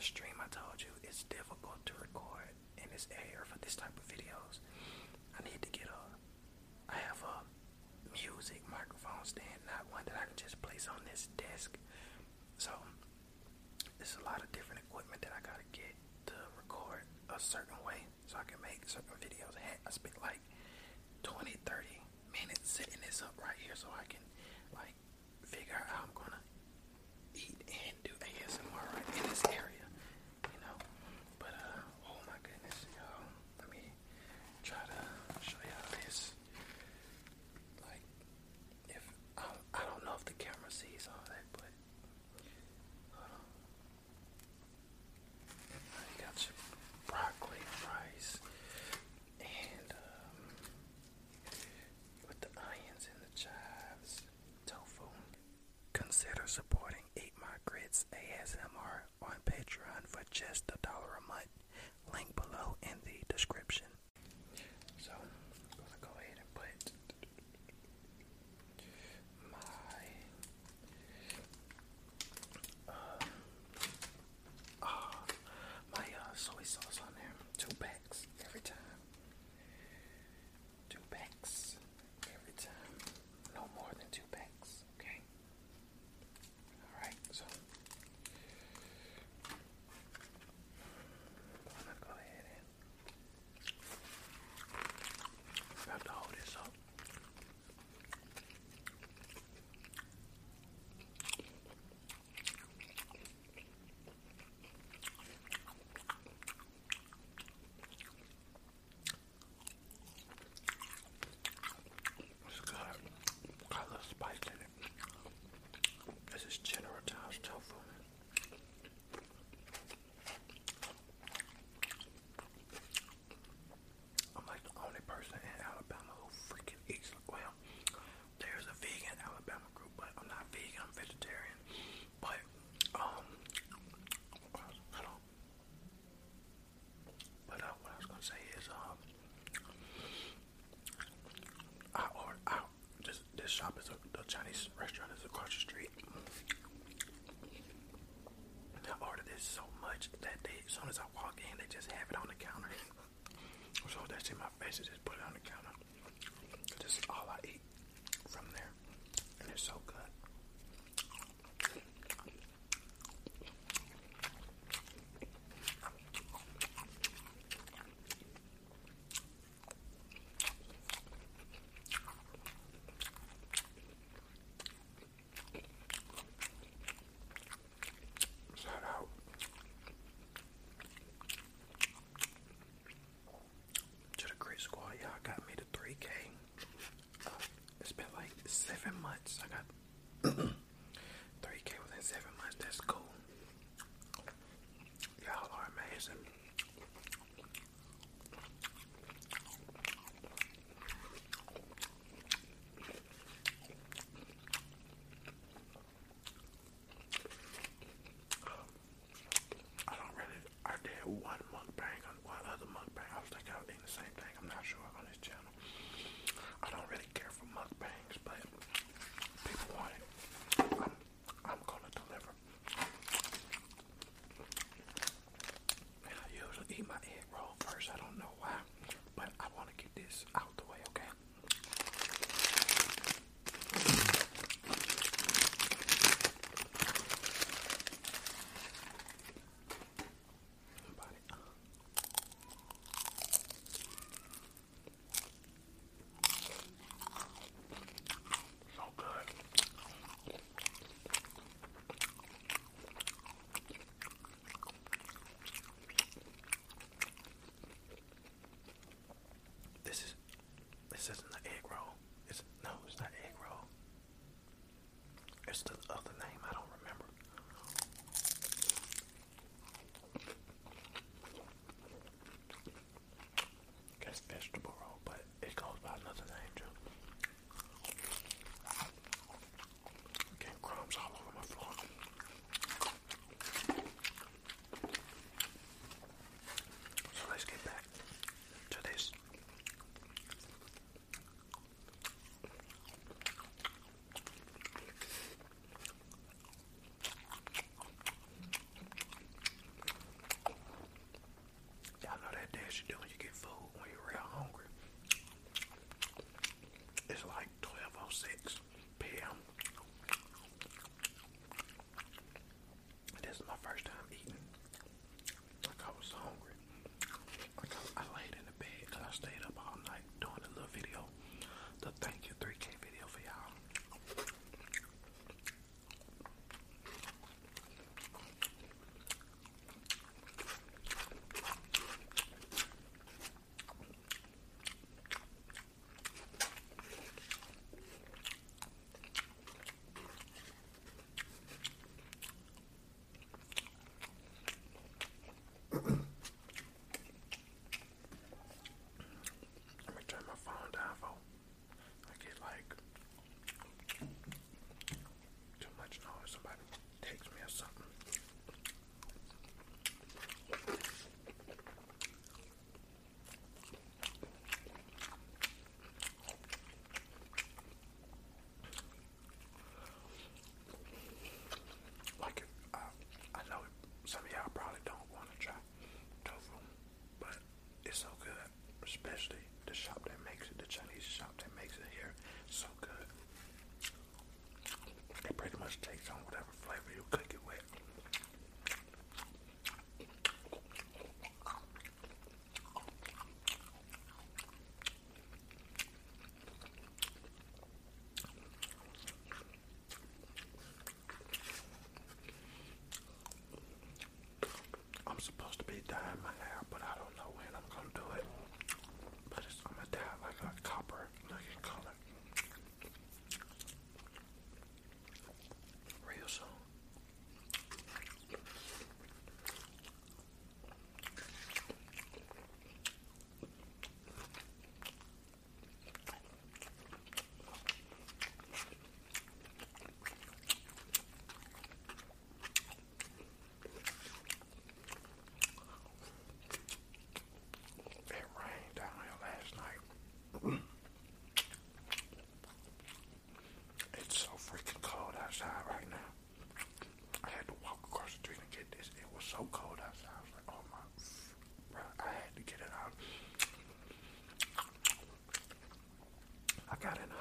The stream, I told you it's difficult to record in this air for this type of videos. I need to get a, I have a music microphone stand, not one that I can just place on this desk. So there's a lot of different equipment that I gotta get to record a certain way so I can make certain videos. I, spent like 20, 30 minutes setting this up right here so I can shop is a, the Chinese restaurant is across the street. I ordered this so much that they, as soon as I walk in, they just have it on the counter. so that's in my face, I just put it on the counter. This is all I eat from there, and it's so good. this isn't the egg roll. It's no, it's not egg roll. It's the other time. got it.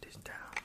this down.